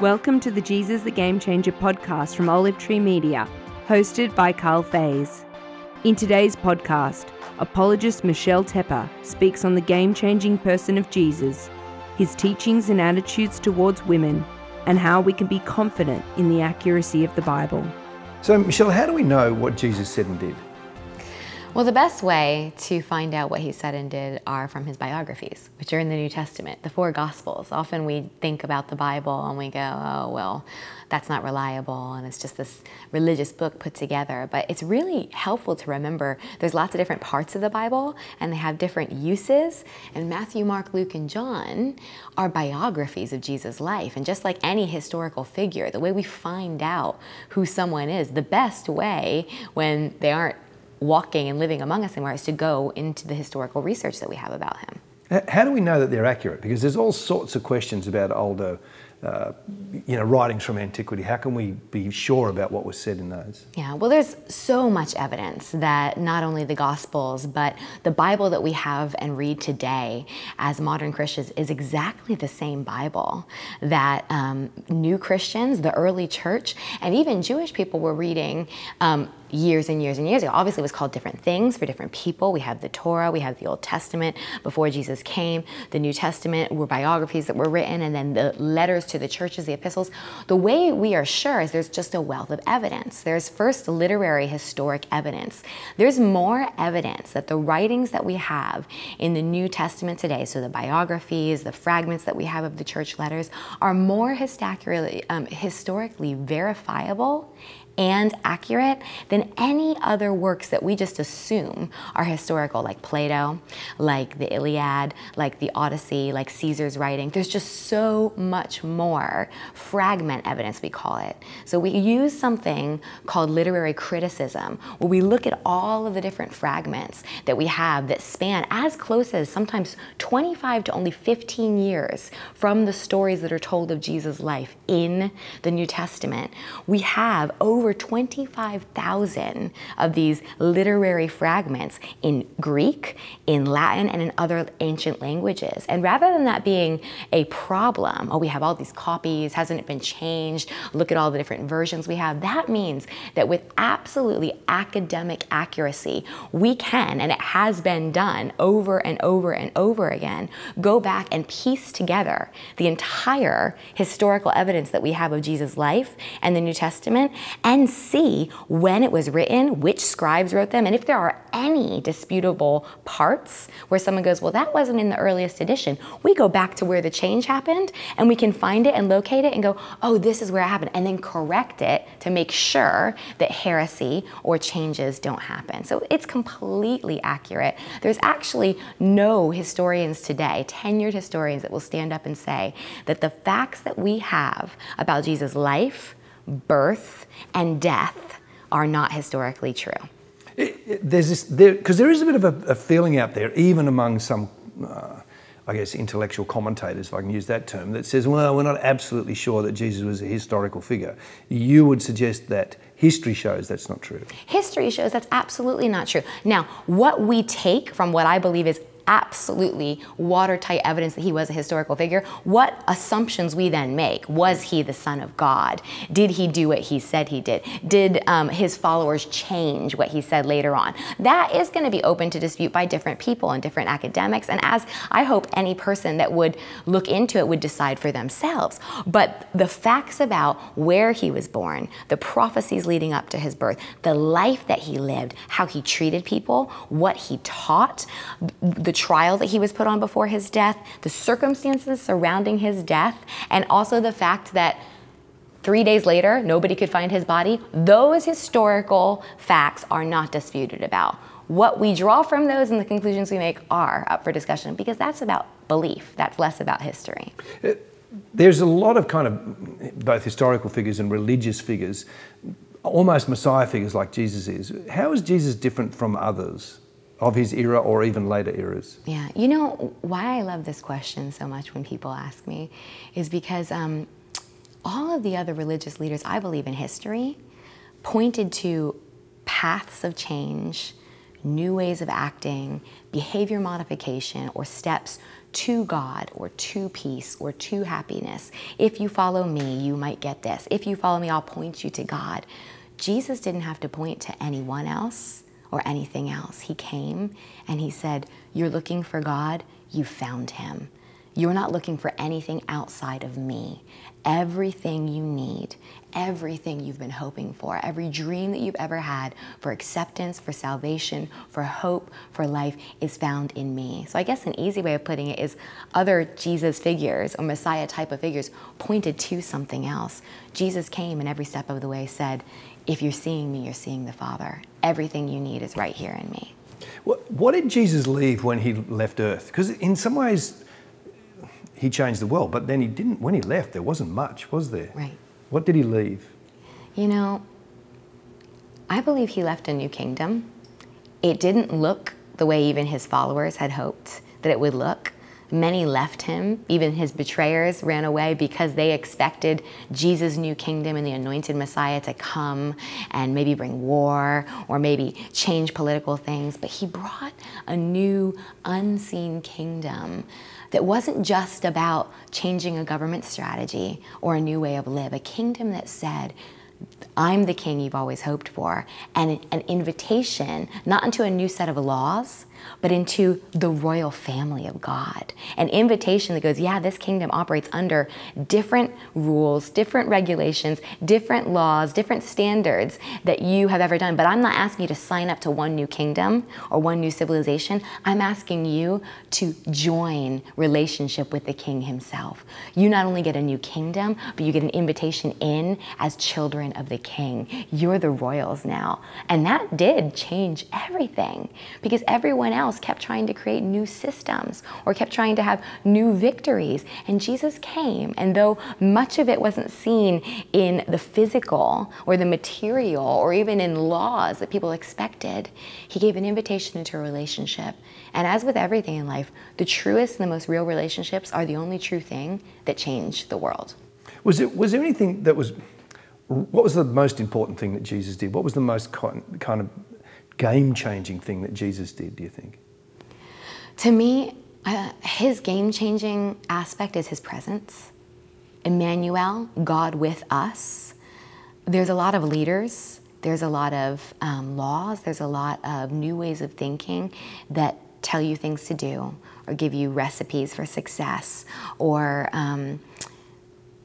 Welcome to the Jesus the Game Changer podcast from Olive Tree Media, hosted by Karl Faase. In today's podcast, apologist Michelle Tepper speaks on the game changing person of Jesus, his teachings and attitudes towards women, and how we can be confident in the accuracy of the Bible. So, Michelle, how do we know what Jesus said and did? Well, the best way to find out what he said and did are from his biographies, which are in the New Testament, the four Gospels. Often we think about the Bible and we go, oh, well, that's not reliable and it's just this religious book put together. But it's really helpful to remember there's lots of different parts of the Bible and they have different uses. And Matthew, Mark, Luke, and John are biographies of Jesus' life. And just like any historical figure, the way we find out who someone is, the best way when they aren't walking and living among us anymore is to go into the historical research that we have about him. How do we know that they're accurate? Because there's all sorts of questions about older uh, you know, writings from antiquity. How can we be sure about what was said in those? Yeah, well, there's so much evidence that not only the Gospels, but the Bible that we have and read today as modern Christians is exactly the same Bible that um, new Christians, the early church, and even Jewish people were reading um, years and years and years ago. Obviously, it was called different things for different people. We have the Torah, we have the Old Testament before Jesus came. The New Testament were biographies that were written, and then the letters to the churches, the epistles. The way we are sure is there's just a wealth of evidence. There's first literary historic evidence. There's more evidence that the writings that we have in the New Testament today, so the biographies, the fragments that we have of the church letters, are more historically, um, historically verifiable and accurate than any other works that we just assume are historical, like Plato, like the Iliad, like the Odyssey, like Caesar's writing. There's just so much more fragment evidence, we call it. So we use something called literary criticism, where we look at all of the different fragments that we have that span as close as sometimes 25 to only 15 years from the stories that are told of Jesus' life in the New Testament. We have over over 25,000 of these literary fragments in Greek, in Latin, and in other ancient languages. And rather than that being a problem, oh, we have all these copies, hasn't it been changed? Look at all the different versions we have. That means that with absolutely academic accuracy, we can, and it has been done over and over and over again, go back and piece together the entire historical evidence that we have of Jesus' life and the New Testament and then see when it was written, which scribes wrote them, and if there are any disputable parts where someone goes, well, that wasn't in the earliest edition, we go back to where the change happened and we can find it and locate it and go, oh, this is where it happened, and then correct it to make sure that heresy or changes don't happen. So it's completely accurate. There's actually no historians today, tenured historians, that will stand up and say that the facts that we have about Jesus' life, birth, and death are not historically true. It, it, there's this, because there, there is a bit of a, a, feeling out there, even among some, uh, I guess, intellectual commentators, if I can use that term, that says, well, we're not absolutely sure that Jesus was a historical figure. You would suggest that history shows that's not true. History shows that's absolutely not true. Now, what we take from what I believe is absolutely watertight evidence that he was a historical figure, what assumptions we then make. Was he the Son of God? Did he do what he said he did? Did um, his followers change what he said later on? That is going to be open to dispute by different people and different academics, and as I hope any person that would look into it would decide for themselves. But the facts about where he was born, the prophecies leading up to his birth, the life that he lived, how he treated people, what he taught, the trial that he was put on before his death, the circumstances surrounding his death, and also the fact that three days later nobody could find his body, those historical facts are not disputed about. What we draw from those and the conclusions we make are up for discussion because that's about belief, that's less about history. Uh, there's a lot of kind of both historical figures and religious figures, almost Messiah figures like Jesus is. How is Jesus different from others? Of his era or even later eras? Yeah, you know why I love this question so much when people ask me is because um, all of the other religious leaders, I believe in history, pointed to paths of change, new ways of acting, behavior modification, or steps to God or to peace or to happiness. If you follow me, you might get this. If you follow me, I'll point you to God. Jesus didn't have to point to anyone else or anything else. He came and he said, You're looking for God, you found him. You're not looking for anything outside of me. Everything you need, everything you've been hoping for, every dream that you've ever had for acceptance, for salvation, for hope, for life is found in me. So I guess an easy way of putting it is other Jesus figures or Messiah type of figures pointed to something else. Jesus came and every step of the way said, if you're seeing me, you're seeing the Father. Everything you need is right here in me. What, what did Jesus leave when he left earth? Because in some ways, he changed the world, but then he didn't. When he left, there wasn't much, was there? Right. What did he leave? You know, I believe he left a new kingdom. It didn't look the way even his followers had hoped that it would look. Many left him. Even his betrayers ran away because they expected Jesus' new kingdom and the anointed Messiah to come and maybe bring war or maybe change political things. But he brought a new, unseen kingdom that wasn't just about changing a government strategy or a new way of live, a kingdom that said, I'm the king you've always hoped for, and an invitation not into a new set of laws, but into the royal family of God. An invitation that goes, yeah, this kingdom operates under different rules, different regulations, different laws, different standards that you have ever done. But I'm not asking you to sign up to one new kingdom or one new civilization. I'm asking you to join relationship with the king himself. You not only get a new kingdom, but you get an invitation in as children of the king. You're the royals now. And that did change everything because everyone else kept trying to create new systems or kept trying to have new victories. And Jesus came, and though much of it wasn't seen in the physical or the material or even in laws that people expected, he gave an invitation into a relationship. And as with everything in life, the truest and the most real relationships are the only true thing that change the world. Was, it, was there anything that was, what was the most important thing that Jesus did? What was the most kind of game changing thing that Jesus did, do you think? To me, uh, his game changing aspect is his presence. Emmanuel, God with us. There's a lot of leaders, there's a lot of um, laws, there's a lot of new ways of thinking that tell you things to do or give you recipes for success or um,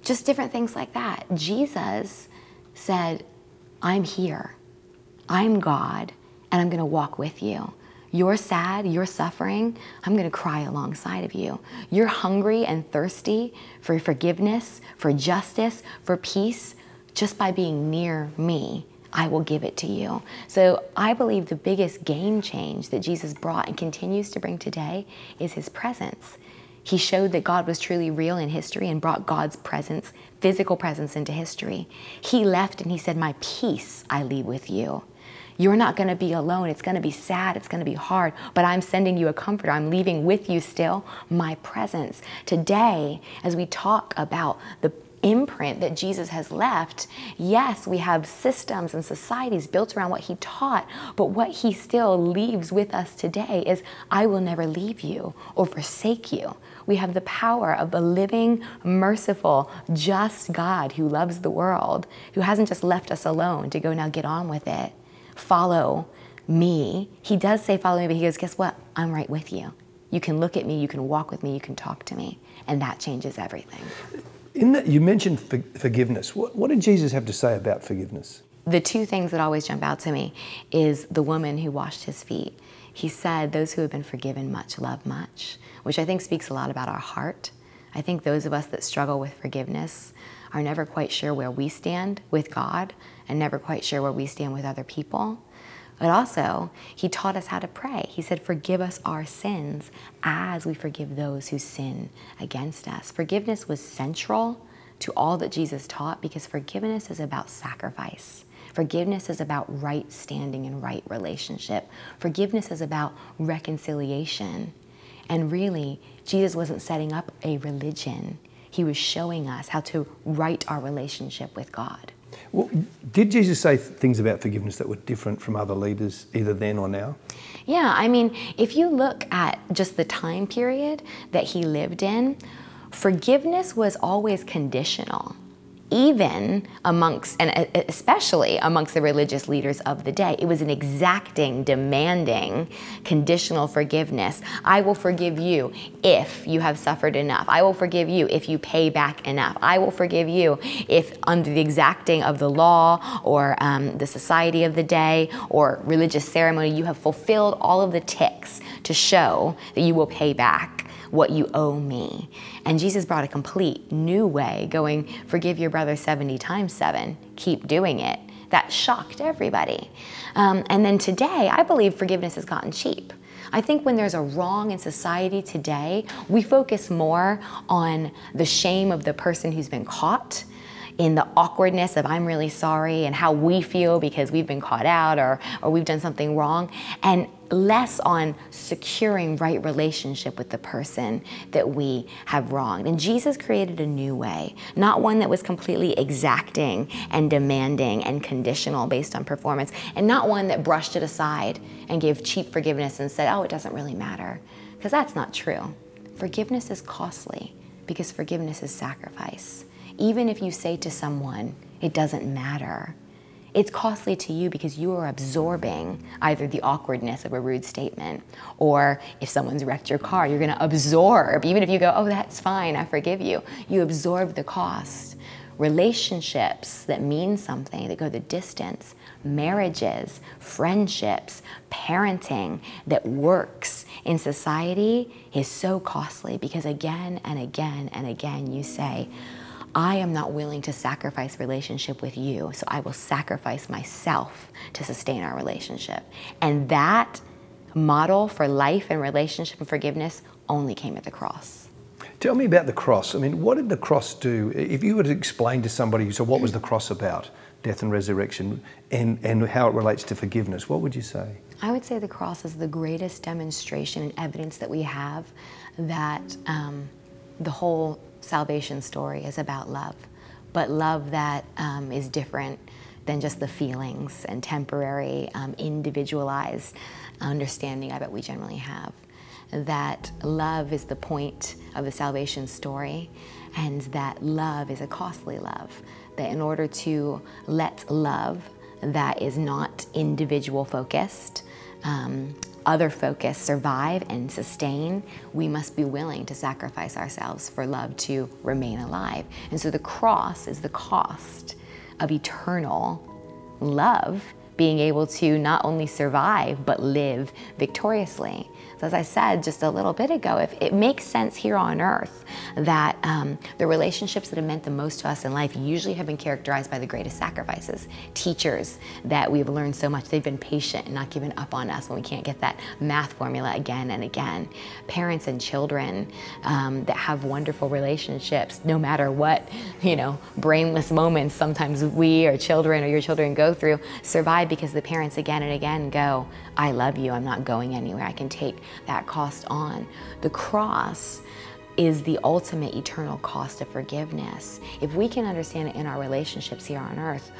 just different things like that. Jesus said, I'm here, I'm God, and I'm to walk with you. You're sad, you're suffering, I'm to cry alongside of you. You're hungry and thirsty for forgiveness, for justice, for peace, just by being near me. I will give it to you. So I believe the biggest game change that Jesus brought and continues to bring today is his presence. He showed that God was truly real in history and brought God's presence, physical presence, into history. He left and he said, My peace I leave with you. You're not going to be alone. It's going to be sad. It's going to be hard. But I'm sending you a comforter. I'm leaving with you still my presence. Today, as we talk about the imprint that Jesus has left, yes, we have systems and societies built around what he taught, but what he still leaves with us today is I will never leave you or forsake you. We have the power of the living, merciful, just God who loves the world, who hasn't just left us alone to go now get on with it follow me. He does say follow me, but he goes, guess what? I'm right with you. You can look at me, you can walk with me, you can talk to me. And that changes everything. In that, you mentioned for, forgiveness. What, what did Jesus have to say about forgiveness? The two things that always jump out to me is the woman who washed his feet. He said, Those who have been forgiven much love much, which I think speaks a lot about our heart. I think those of us that struggle with forgiveness are never quite sure where we stand with God and never quite sure where we stand with other people. But also, he taught us how to pray. He said, Forgive us our sins as we forgive those who sin against us. Forgiveness was central to all that Jesus taught because forgiveness is about sacrifice. Forgiveness is about right standing and right relationship. Forgiveness is about reconciliation. And really, Jesus wasn't setting up a religion, he was showing us how to right our relationship with God. Well, did Jesus say things about forgiveness that were different from other leaders, either then or now? Yeah, I mean, if you look at just the time period that he lived in, forgiveness was always conditional even amongst, and especially amongst the religious leaders of the day. It was an exacting, demanding, conditional forgiveness. I will forgive you if you have suffered enough. I will forgive you if you pay back enough. I will forgive you if, under the exacting of the law or um, the society of the day or religious ceremony, you have fulfilled all of the ticks to show that you will pay back what you owe me. And Jesus brought a complete new way, going, forgive your brother 70 times seven, keep doing it. That shocked everybody. Um, and then today, I believe forgiveness has gotten cheap. I think when there's a wrong in society today, we focus more on the shame of the person who's been caught in the awkwardness of I'm really sorry and how we feel because we've been caught out or, or we've done something wrong, and less on securing right relationship with the person that we have wronged. And Jesus created a new way, not one that was completely exacting and demanding and conditional based on performance, and not one that brushed it aside and gave cheap forgiveness and said, oh, it doesn't really matter. Because that's not true. Forgiveness is costly because forgiveness is sacrifice even if you say to someone, it doesn't matter, it's costly to you because you are absorbing either the awkwardness of a rude statement or if someone's wrecked your car, you're going to absorb, even if you go, oh, that's fine, I forgive you, you absorb the cost. Relationships that mean something, that go the distance, marriages, friendships, parenting that works in society is so costly because again and again and again you say, I am not willing to sacrifice relationship with you, so I will sacrifice myself to sustain our relationship. And that model for life and relationship and forgiveness only came at the cross. Tell me about the cross. I mean, what did the cross do? If you were to explain to somebody, so what was the cross about, death and resurrection, and, and how it relates to forgiveness, what would you say? I would say the cross is the greatest demonstration and evidence that we have that um, the whole salvation story is about love, but love that um, is different than just the feelings and temporary, um, individualized understanding I bet we generally have. That love is the point of the salvation story, and that love is a costly love. That in order to let love that is not individual focused, um, other focus survive and sustain, we must be willing to sacrifice ourselves for love to remain alive. And so the cross is the cost of eternal love being able to not only survive but live victoriously. As I said just a little bit ago, if it makes sense here on earth that um, the relationships that have meant the most to us in life usually have been characterized by the greatest sacrifices. Teachers that we've learned so much, they've been patient and not given up on us when we can't get that math formula again and again. Parents and children um, that have wonderful relationships, no matter what, you know, brainless moments sometimes we or children or your children go through, survive because the parents again and again go, I love you, I'm not going anywhere, I can take that cost on. The cross is the ultimate eternal cost of forgiveness. If we can understand it in our relationships here on earth,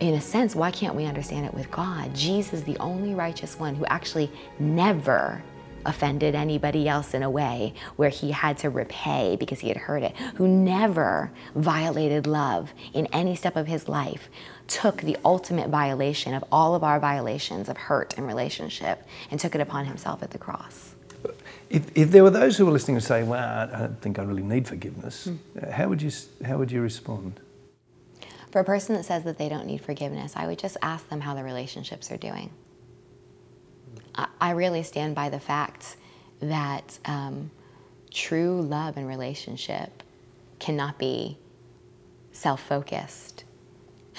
in a sense, why can't we understand it with God? Jesus, the only righteous one who actually never offended anybody else in a way where he had to repay because he had hurt it, who never violated love in any step of his life, took the ultimate violation of all of our violations of hurt and relationship and took it upon himself at the cross. If, if there were those who were listening and saying, well, I don't think I really need forgiveness, mm. how, would you, how would you respond? For a person that says that they don't need forgiveness, I would just ask them how the relationships are doing. I really stand by the fact that um, true love and relationship cannot be self focused.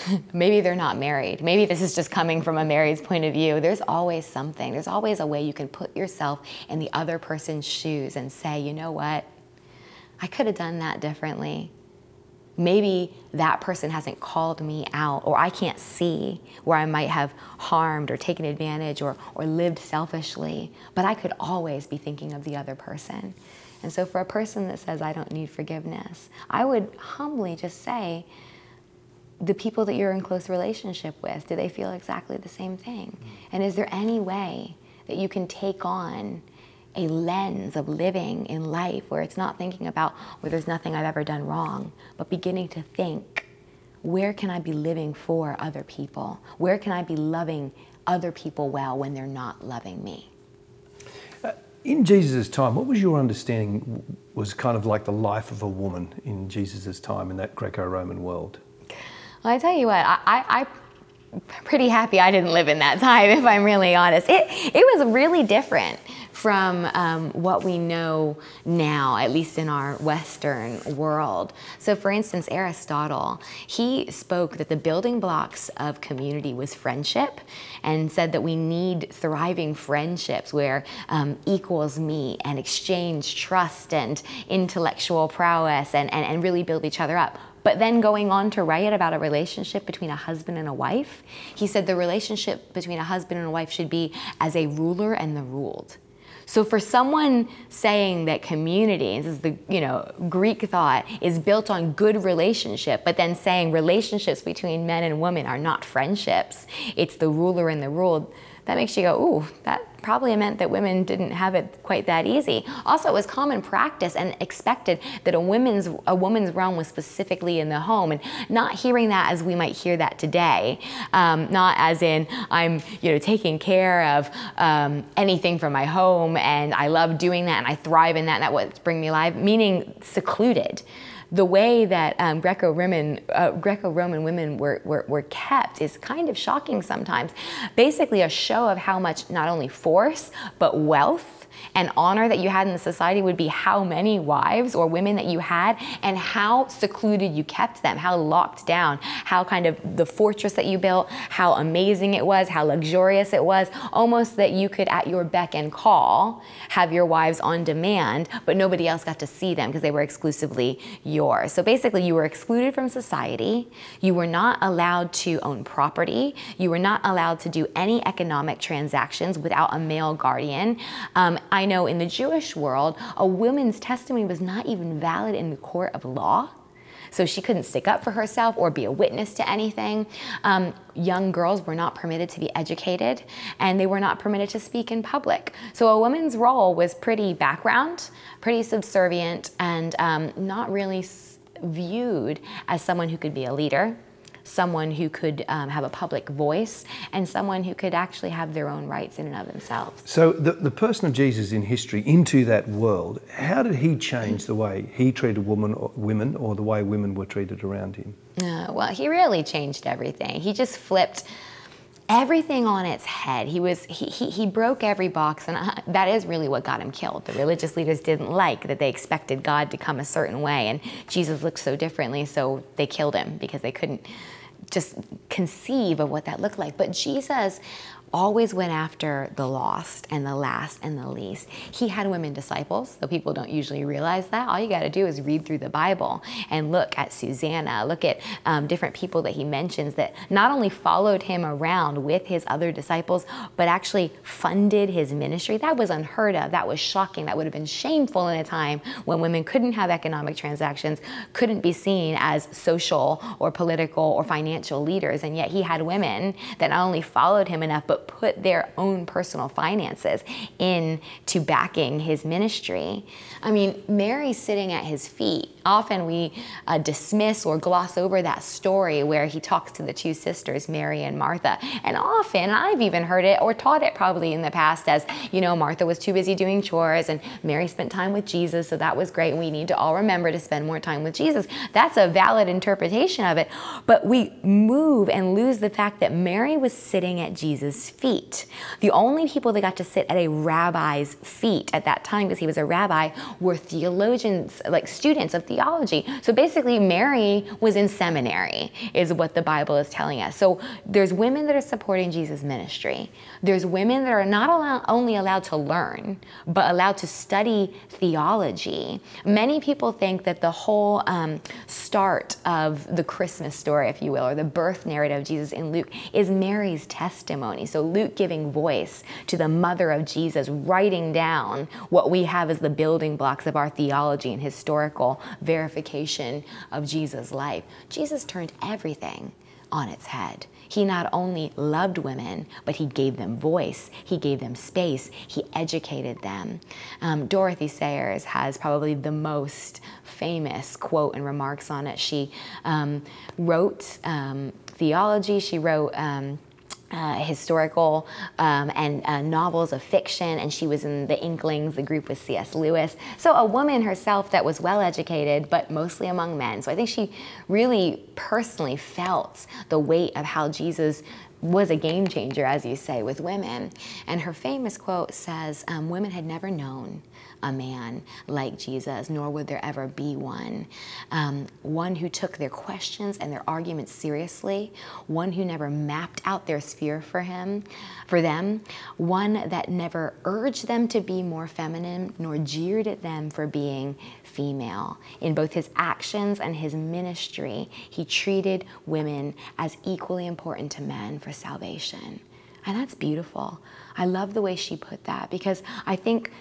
Maybe they're not married. Maybe this is just coming from a married's point of view. There's always something. There's always a way you can put yourself in the other person's shoes and say, you know what? I could have done that differently maybe that person hasn't called me out or I can't see where I might have harmed or taken advantage or, or lived selfishly, but I could always be thinking of the other person. And so for a person that says, I don't need forgiveness, I would humbly just say, the people that you're in close relationship with, do they feel exactly the same thing? And is there any way that you can take on a lens of living in life where it's not thinking about where there's nothing I've ever done wrong, but beginning to think where can I be living for other people? Where can I be loving other people well when they're not loving me? Uh, in Jesus' time, what was your understanding was kind of like the life of a woman in Jesus' time in that Greco Roman world? Well, I tell you what, I, I, I'm pretty happy I didn't live in that time, if I'm really honest. It, it was really different from um, what we know now, at least in our Western world. So, for instance, Aristotle, he spoke that the building blocks of community was friendship and said that we need thriving friendships where um, equals meet and exchange trust and intellectual prowess and, and, and really build each other up. But then going on to write about a relationship between a husband and a wife, he said the relationship between a husband and a wife should be as a ruler and the ruled. So for someone saying that community, this is the you know Greek thought, is built on good relationship, but then saying relationships between men and women are not friendships, it's the ruler and the ruled that makes you go, ooh, that probably meant that women didn't have it quite that easy. Also, it was common practice and expected that a woman's a woman's realm was specifically in the home, and not hearing that as we might hear that today, um, not as in I'm you know taking care of um, anything from my home and I love doing that and I thrive in that and that what's bring me alive, meaning secluded the way that um, Greco-Roman uh, Greco-Roman women were, were, were kept is kind of shocking sometimes. Basically, a show of how much not only force but wealth and honor that you had in the society would be how many wives or women that you had and how secluded you kept them, how locked down, how kind of the fortress that you built, how amazing it was, how luxurious it was, almost that you could at your beck and call have your wives on demand, but nobody else got to see them because they were exclusively yours. So basically, you were excluded from society, you were not allowed to own property, you were not allowed to do any economic transactions without a male guardian. Um, I know in the Jewish world, a woman's testimony was not even valid in the court of law. So she couldn't stick up for herself or be a witness to anything. Um, young girls were not permitted to be educated and they were not permitted to speak in public. So a woman's role was pretty background, pretty subservient, and um, not really viewed as someone who could be a leader someone who could um, have a public voice, and someone who could actually have their own rights in and of themselves. So, the, the person of Jesus in history into that world, how did he change the way he treated woman or, women or the way women were treated around him? Uh, well, he really changed everything. He just flipped everything on its head. He was he, he, he broke every box, and uh, that is really what got him killed. The religious leaders didn't like that they expected God to come a certain way, and Jesus looked so differently, so they killed him because they couldn't just conceive of what that looked like. But Jesus always went after the lost and the last and the least. He had women disciples, though people don't usually realize that. All you got to do is read through the Bible and look at Susanna, look at um, different people that he mentions that not only followed him around with his other disciples, but actually funded his ministry. That was unheard of. That was shocking. That would have been shameful in a time when women couldn't have economic transactions, couldn't be seen as social or political or financial leaders. And yet he had women that not only followed him enough, but but put their own personal finances into backing his ministry. I mean, Mary sitting at his feet. Often we uh, dismiss or gloss over that story where he talks to the two sisters, Mary and Martha. And often I've even heard it or taught it probably in the past as, you know, Martha was too busy doing chores and Mary spent time with Jesus, so that was great. We need to all remember to spend more time with Jesus. That's a valid interpretation of it. But we move and lose the fact that Mary was sitting at Jesus' feet. The only people that got to sit at a rabbi's feet at that time, because he was a rabbi, were theologians, like students of theology. So basically, Mary was in seminary, is what the Bible is telling us. So there's women that are supporting Jesus' ministry. There's women that are not allow- only allowed to learn, but allowed to study theology. Many people think that the whole um, start of the Christmas story, if you will, or the birth narrative of Jesus in Luke, is Mary's testimony. So Luke giving voice to the mother of Jesus, writing down what we have as the building blocks of our theology and historical verification of Jesus' life. Jesus turned everything on its head. He not only loved women, but he gave them voice, he gave them space, he educated them. Um, Dorothy Sayers has probably the most famous quote and remarks on it. She um, wrote um, theology, she wrote um, uh, historical um, and uh, novels of fiction, and she was in the Inklings, the group with C.S. Lewis. So, a woman herself that was well educated, but mostly among men. So, I think she really personally felt the weight of how Jesus was a game changer, as you say, with women. And her famous quote says, um, Women had never known a man like Jesus, nor would there ever be one. Um, one who took their questions and their arguments seriously, one who never mapped out their sphere for him, for them, one that never urged them to be more feminine, nor jeered at them for being female. In both his actions and his ministry, he treated women as equally important to men for salvation. And that's beautiful. I love the way she put that because I think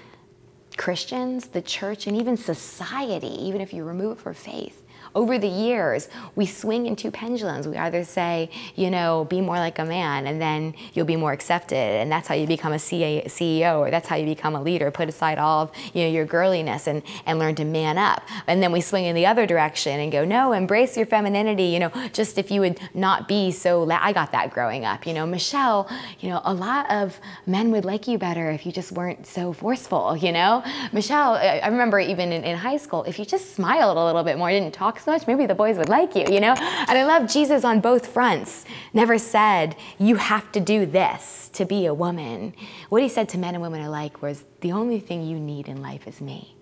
Christians, the church, and even society, even if you remove it for faith, over the years, we swing in two pendulums. We either say, you know, be more like a man, and then you'll be more accepted, and that's how you become a CEO, or that's how you become a leader. Put aside all of you know your girliness and and learn to man up. And then we swing in the other direction and go, no, embrace your femininity. You know, just if you would not be so. La- I got that growing up. You know, Michelle. You know, a lot of men would like you better if you just weren't so forceful. You know, Michelle. I remember even in, in high school, if you just smiled a little bit more, didn't talk so much, maybe the boys would like you, you know? And I love Jesus on both fronts. Never said, you have to do this to be a woman. What he said to men and women alike was, the only thing you need in life is me.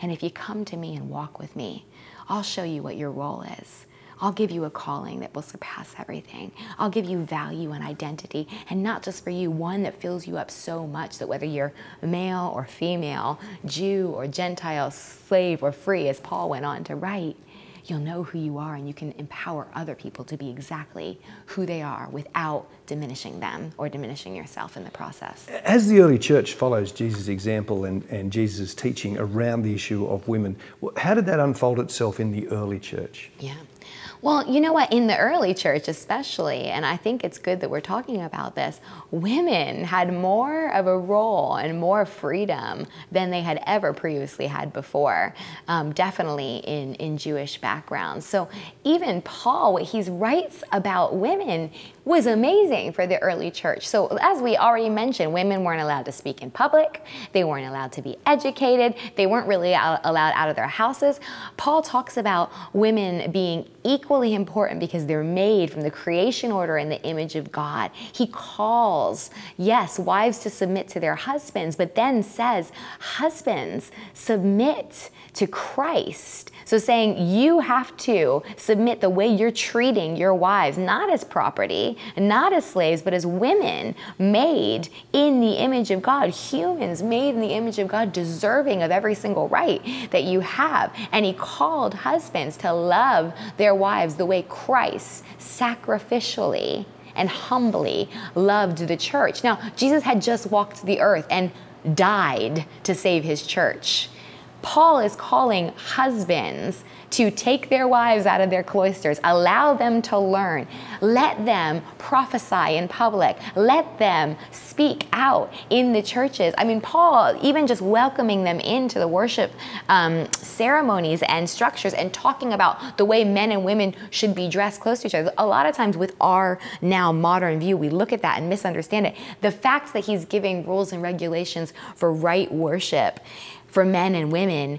And if you come to me and walk with me, I'll show you what your role is. I'll give you a calling that will surpass everything. I'll give you value and identity, and not just for you, one that fills you up so much that whether you're male or female, Jew or Gentile, slave or free, as Paul went on to write, you'll know who you are and you can empower other people to be exactly who they are without diminishing them or diminishing yourself in the process. As the early church follows Jesus' example and, and Jesus' teaching around the issue of women, how did that unfold itself in the early church? Yeah. Well, you know what? In the early church, especially, and I think it's good that we're talking about this, women had more of a role and more freedom than they had ever previously had before, um, definitely in, in Jewish backgrounds. So even Paul, what he writes about women, was amazing for the early church. So, as we already mentioned, women weren't allowed to speak in public, they weren't allowed to be educated, they weren't really allowed out of their houses. Paul talks about women being equally important because they're made from the creation order in the image of God. He calls, yes, wives to submit to their husbands, but then says, Husbands, submit to Christ. So, saying you have to submit the way you're treating your wives, not as property, not as slaves, but as women made in the image of God, humans made in the image of God, deserving of every single right that you have. And He called husbands to love their wives the way Christ sacrificially and humbly loved the church. Now, Jesus had just walked the earth and died to save his church. Paul is calling husbands to take their wives out of their cloisters, allow them to learn, let them prophesy in public, let them speak out in the churches. I mean, Paul, even just welcoming them into the worship um, ceremonies and structures and talking about the way men and women should be dressed close to each other. A lot of times, with our now modern view, we look at that and misunderstand it. The fact that he's giving rules and regulations for right worship for men and women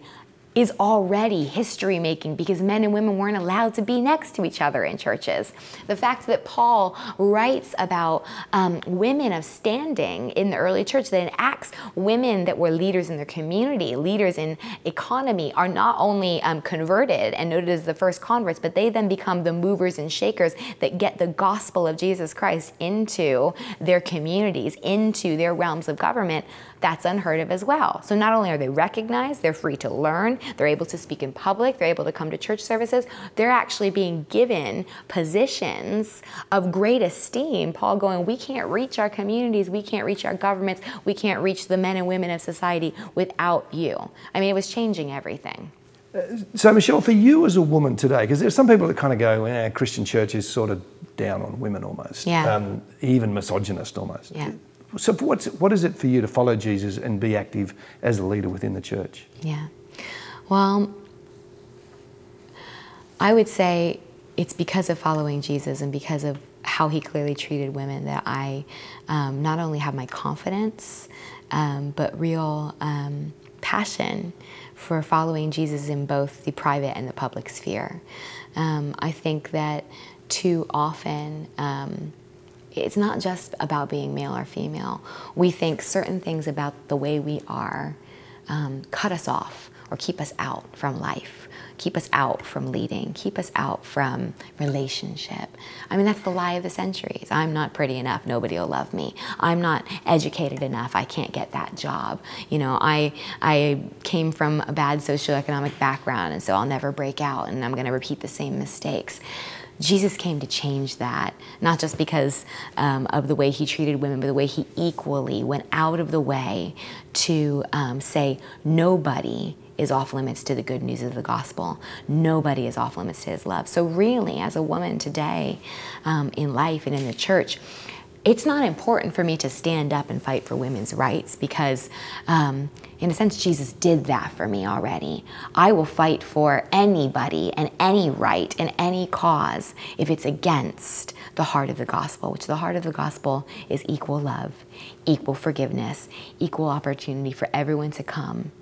is already history making because men and women weren't allowed to be next to each other in churches. The fact that Paul writes about um, women of standing in the early church, that in Acts, women that were leaders in their community, leaders in economy, are not only um, converted and noted as the first converts, but they then become the movers and shakers that get the gospel of Jesus Christ into their communities, into their realms of government that's unheard of as well. So not only are they recognized, they're free to learn, they're able to speak in public, they're able to come to church services, they're actually being given positions of great esteem. Paul going, we can't reach our communities, we can't reach our governments, we can't reach the men and women of society without you. I mean, it was changing everything. So, Michelle, for you as a woman today, because there's some people that kind of go, eh, Christian church is sort of down on women almost, Yeah. um, even misogynist almost. Yeah. So, what's, what is it for you to follow Jesus and be active as a leader within the church? Yeah. Well, I would say it's because of following Jesus and because of how he clearly treated women that I um, not only have my confidence, um, but real um, passion for following Jesus in both the private and the public sphere. Um, I think that too often, um, it's not just about being male or female. We think certain things about the way we are um, cut us off or keep us out from life, keep us out from leading, keep us out from relationship. I mean, that's the lie of the centuries. I'm not pretty enough, nobody will love me. I'm not educated enough, I can't get that job. You know, I, I came from a bad socioeconomic background, and so I'll never break out, and I'm going to repeat the same mistakes. Jesus came to change that, not just because um, of the way he treated women, but the way he equally went out of the way to um, say, nobody is off limits to the good news of the gospel. Nobody is off limits to his love. So, really, as a woman today um, in life and in the church, it's not important for me to stand up and fight for women's rights because, um, in a sense, Jesus did that for me already. I will fight for anybody and any right and any cause if it's against the heart of the gospel, which the heart of the gospel is equal love, equal forgiveness, equal opportunity for everyone to come.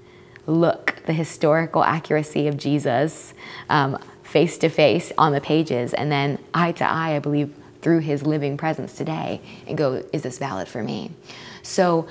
Look, the historical accuracy of Jesus um, face to face on the pages, and then eye to eye, I believe, through his living presence today and go, is this valid for me? So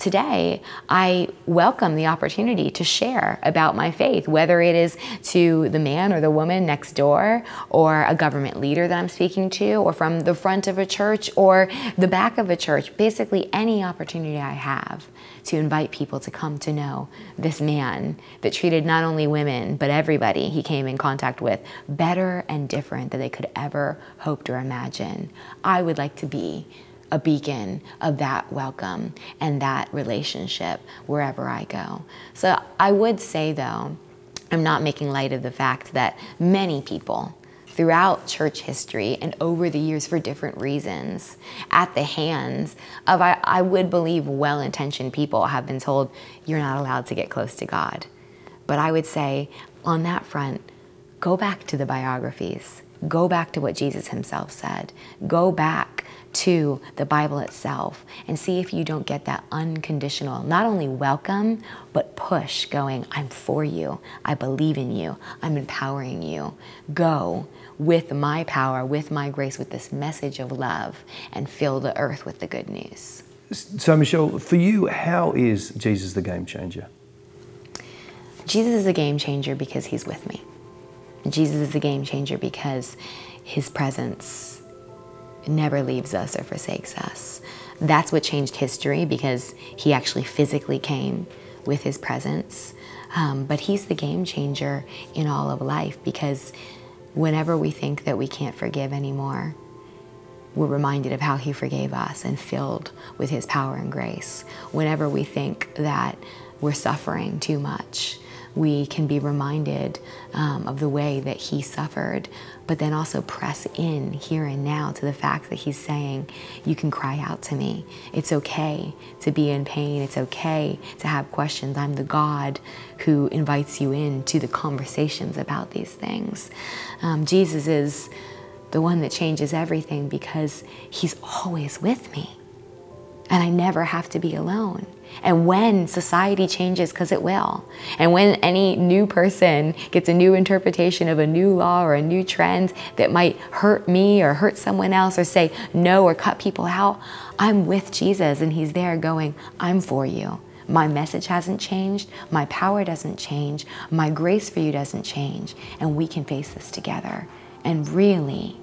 today, I welcome the opportunity to share about my faith, whether it is to the man or the woman next door, or a government leader that I'm speaking to, or from the front of a church or the back of a church. Basically, any opportunity I have to invite people to come to know this man that treated not only women, but everybody he came in contact with better and different than they could ever hoped or imagine. I would like to be a beacon of that welcome and that relationship wherever I go. So I would say, though, I'm not making light of the fact that many people throughout church history and over the years for different reasons, at the hands of, I, I would believe, well intentioned people, have been told, you're not allowed to get close to God. But I would say, on that front, go back to the biographies. Go back to what Jesus himself said. Go back to the Bible itself and see if you don't get that unconditional, not only welcome, but push going, I'm for you. I believe in you. I'm empowering you. Go with my power, with my grace, with this message of love, and fill the earth with the good news. So, Michelle, for you, how is Jesus the game changer? Jesus is a game changer because he's with me. Jesus is a game changer because his presence never leaves us or forsakes us. That's what changed history because he actually physically came with his presence. Um, but he's the game changer in all of life because whenever we think that we can't forgive anymore, we're reminded of how he forgave us and filled with his power and grace. Whenever we think that we're suffering too much, we can be reminded um, of the way that he suffered, but then also press in here and now to the fact that he's saying, You can cry out to me. It's okay to be in pain. It's okay to have questions. I'm the God who invites you in to the conversations about these things. Um, Jesus is the one that changes everything because he's always with me. And I never have to be alone. And when society changes, because it will, and when any new person gets a new interpretation of a new law or a new trend that might hurt me or hurt someone else or say no or cut people out, I'm with Jesus and He's there going, I'm for you. My message hasn't changed. My power doesn't change. My grace for you doesn't change. And we can face this together. And really,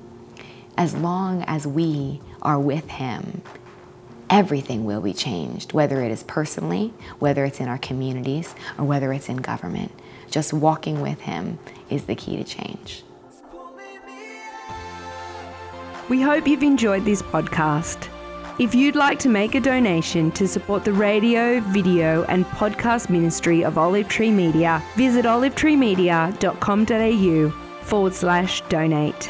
as long as we are with Him, everything will be changed, whether it is personally, whether it's in our communities, or whether it's in government. Just walking with Him is the key to change. We hope you've enjoyed this podcast. If you'd like to make a donation to support the radio, video, and podcast ministry of Olive Tree Media, visit olivetreemedia.com.au forward slash donate.